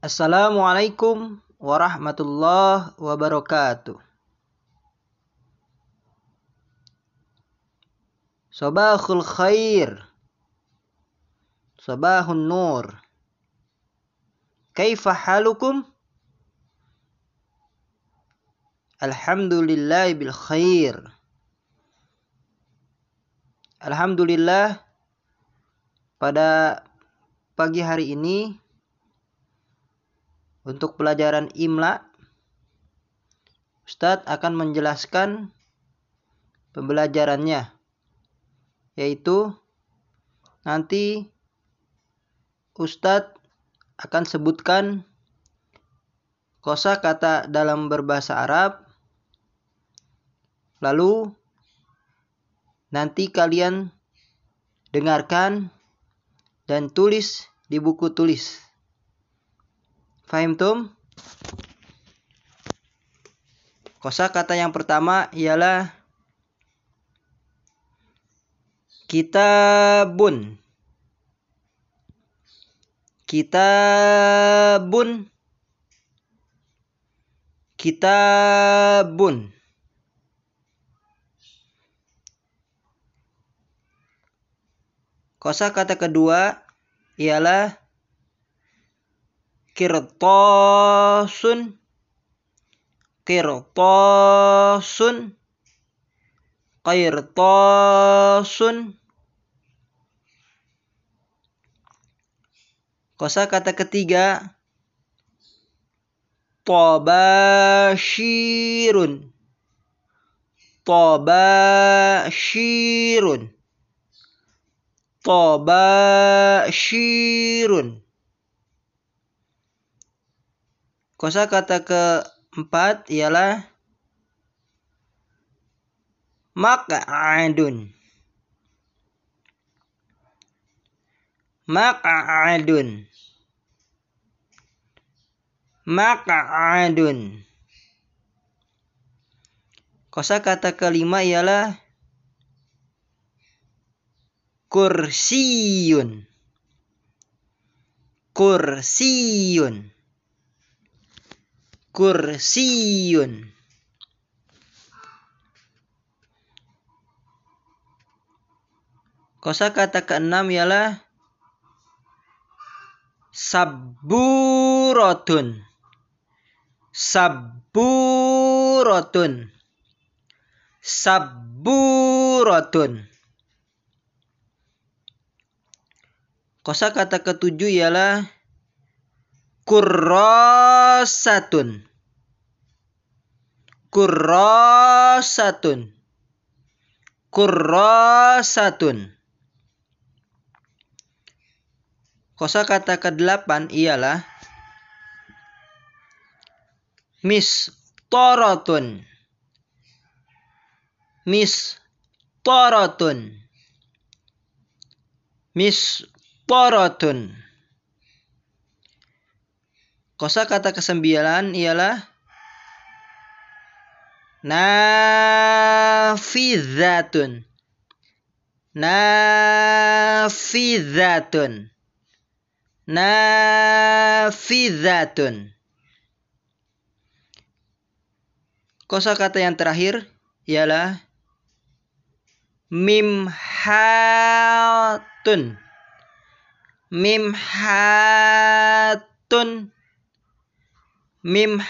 Assalamualaikum warahmatullahi wabarakatuh. Sabahul khair. Sabahun nur. Kaifa halukum? Alhamdulillah bil khair. Alhamdulillah pada pagi hari ini untuk pelajaran Imla Ustadz akan menjelaskan pembelajarannya yaitu nanti Ustadz akan sebutkan kosa kata dalam berbahasa Arab. Lalu nanti kalian dengarkan dan tulis di buku tulis Fahim tum? Kosa kata yang pertama ialah kitabun. Kitabun. Kitabun. Kosa kata kedua ialah kirtosun kirtosun qirtosun kosa kata ketiga. Tobashirun tobashirun tobashirun Kosa kata keempat ialah maq'adun. Maq'adun. Maq'adun. Kosa kata kelima ialah kursiyun. Kursiyun kursiyun Kosa kata keenam ialah saburotun. Saburotun. Saburotun. Kosa kata ketujuh ialah kurrasatun kurrasatun kurrasatun Kosa kata ke-8 ialah mistorotun. Mistorotun. Mistorotun Kosa kata kesembilan ialah nafizatun. Nafizatun. Nafizatun. Kosa kata yang terakhir ialah mimhatun. Mimhatun mimhatun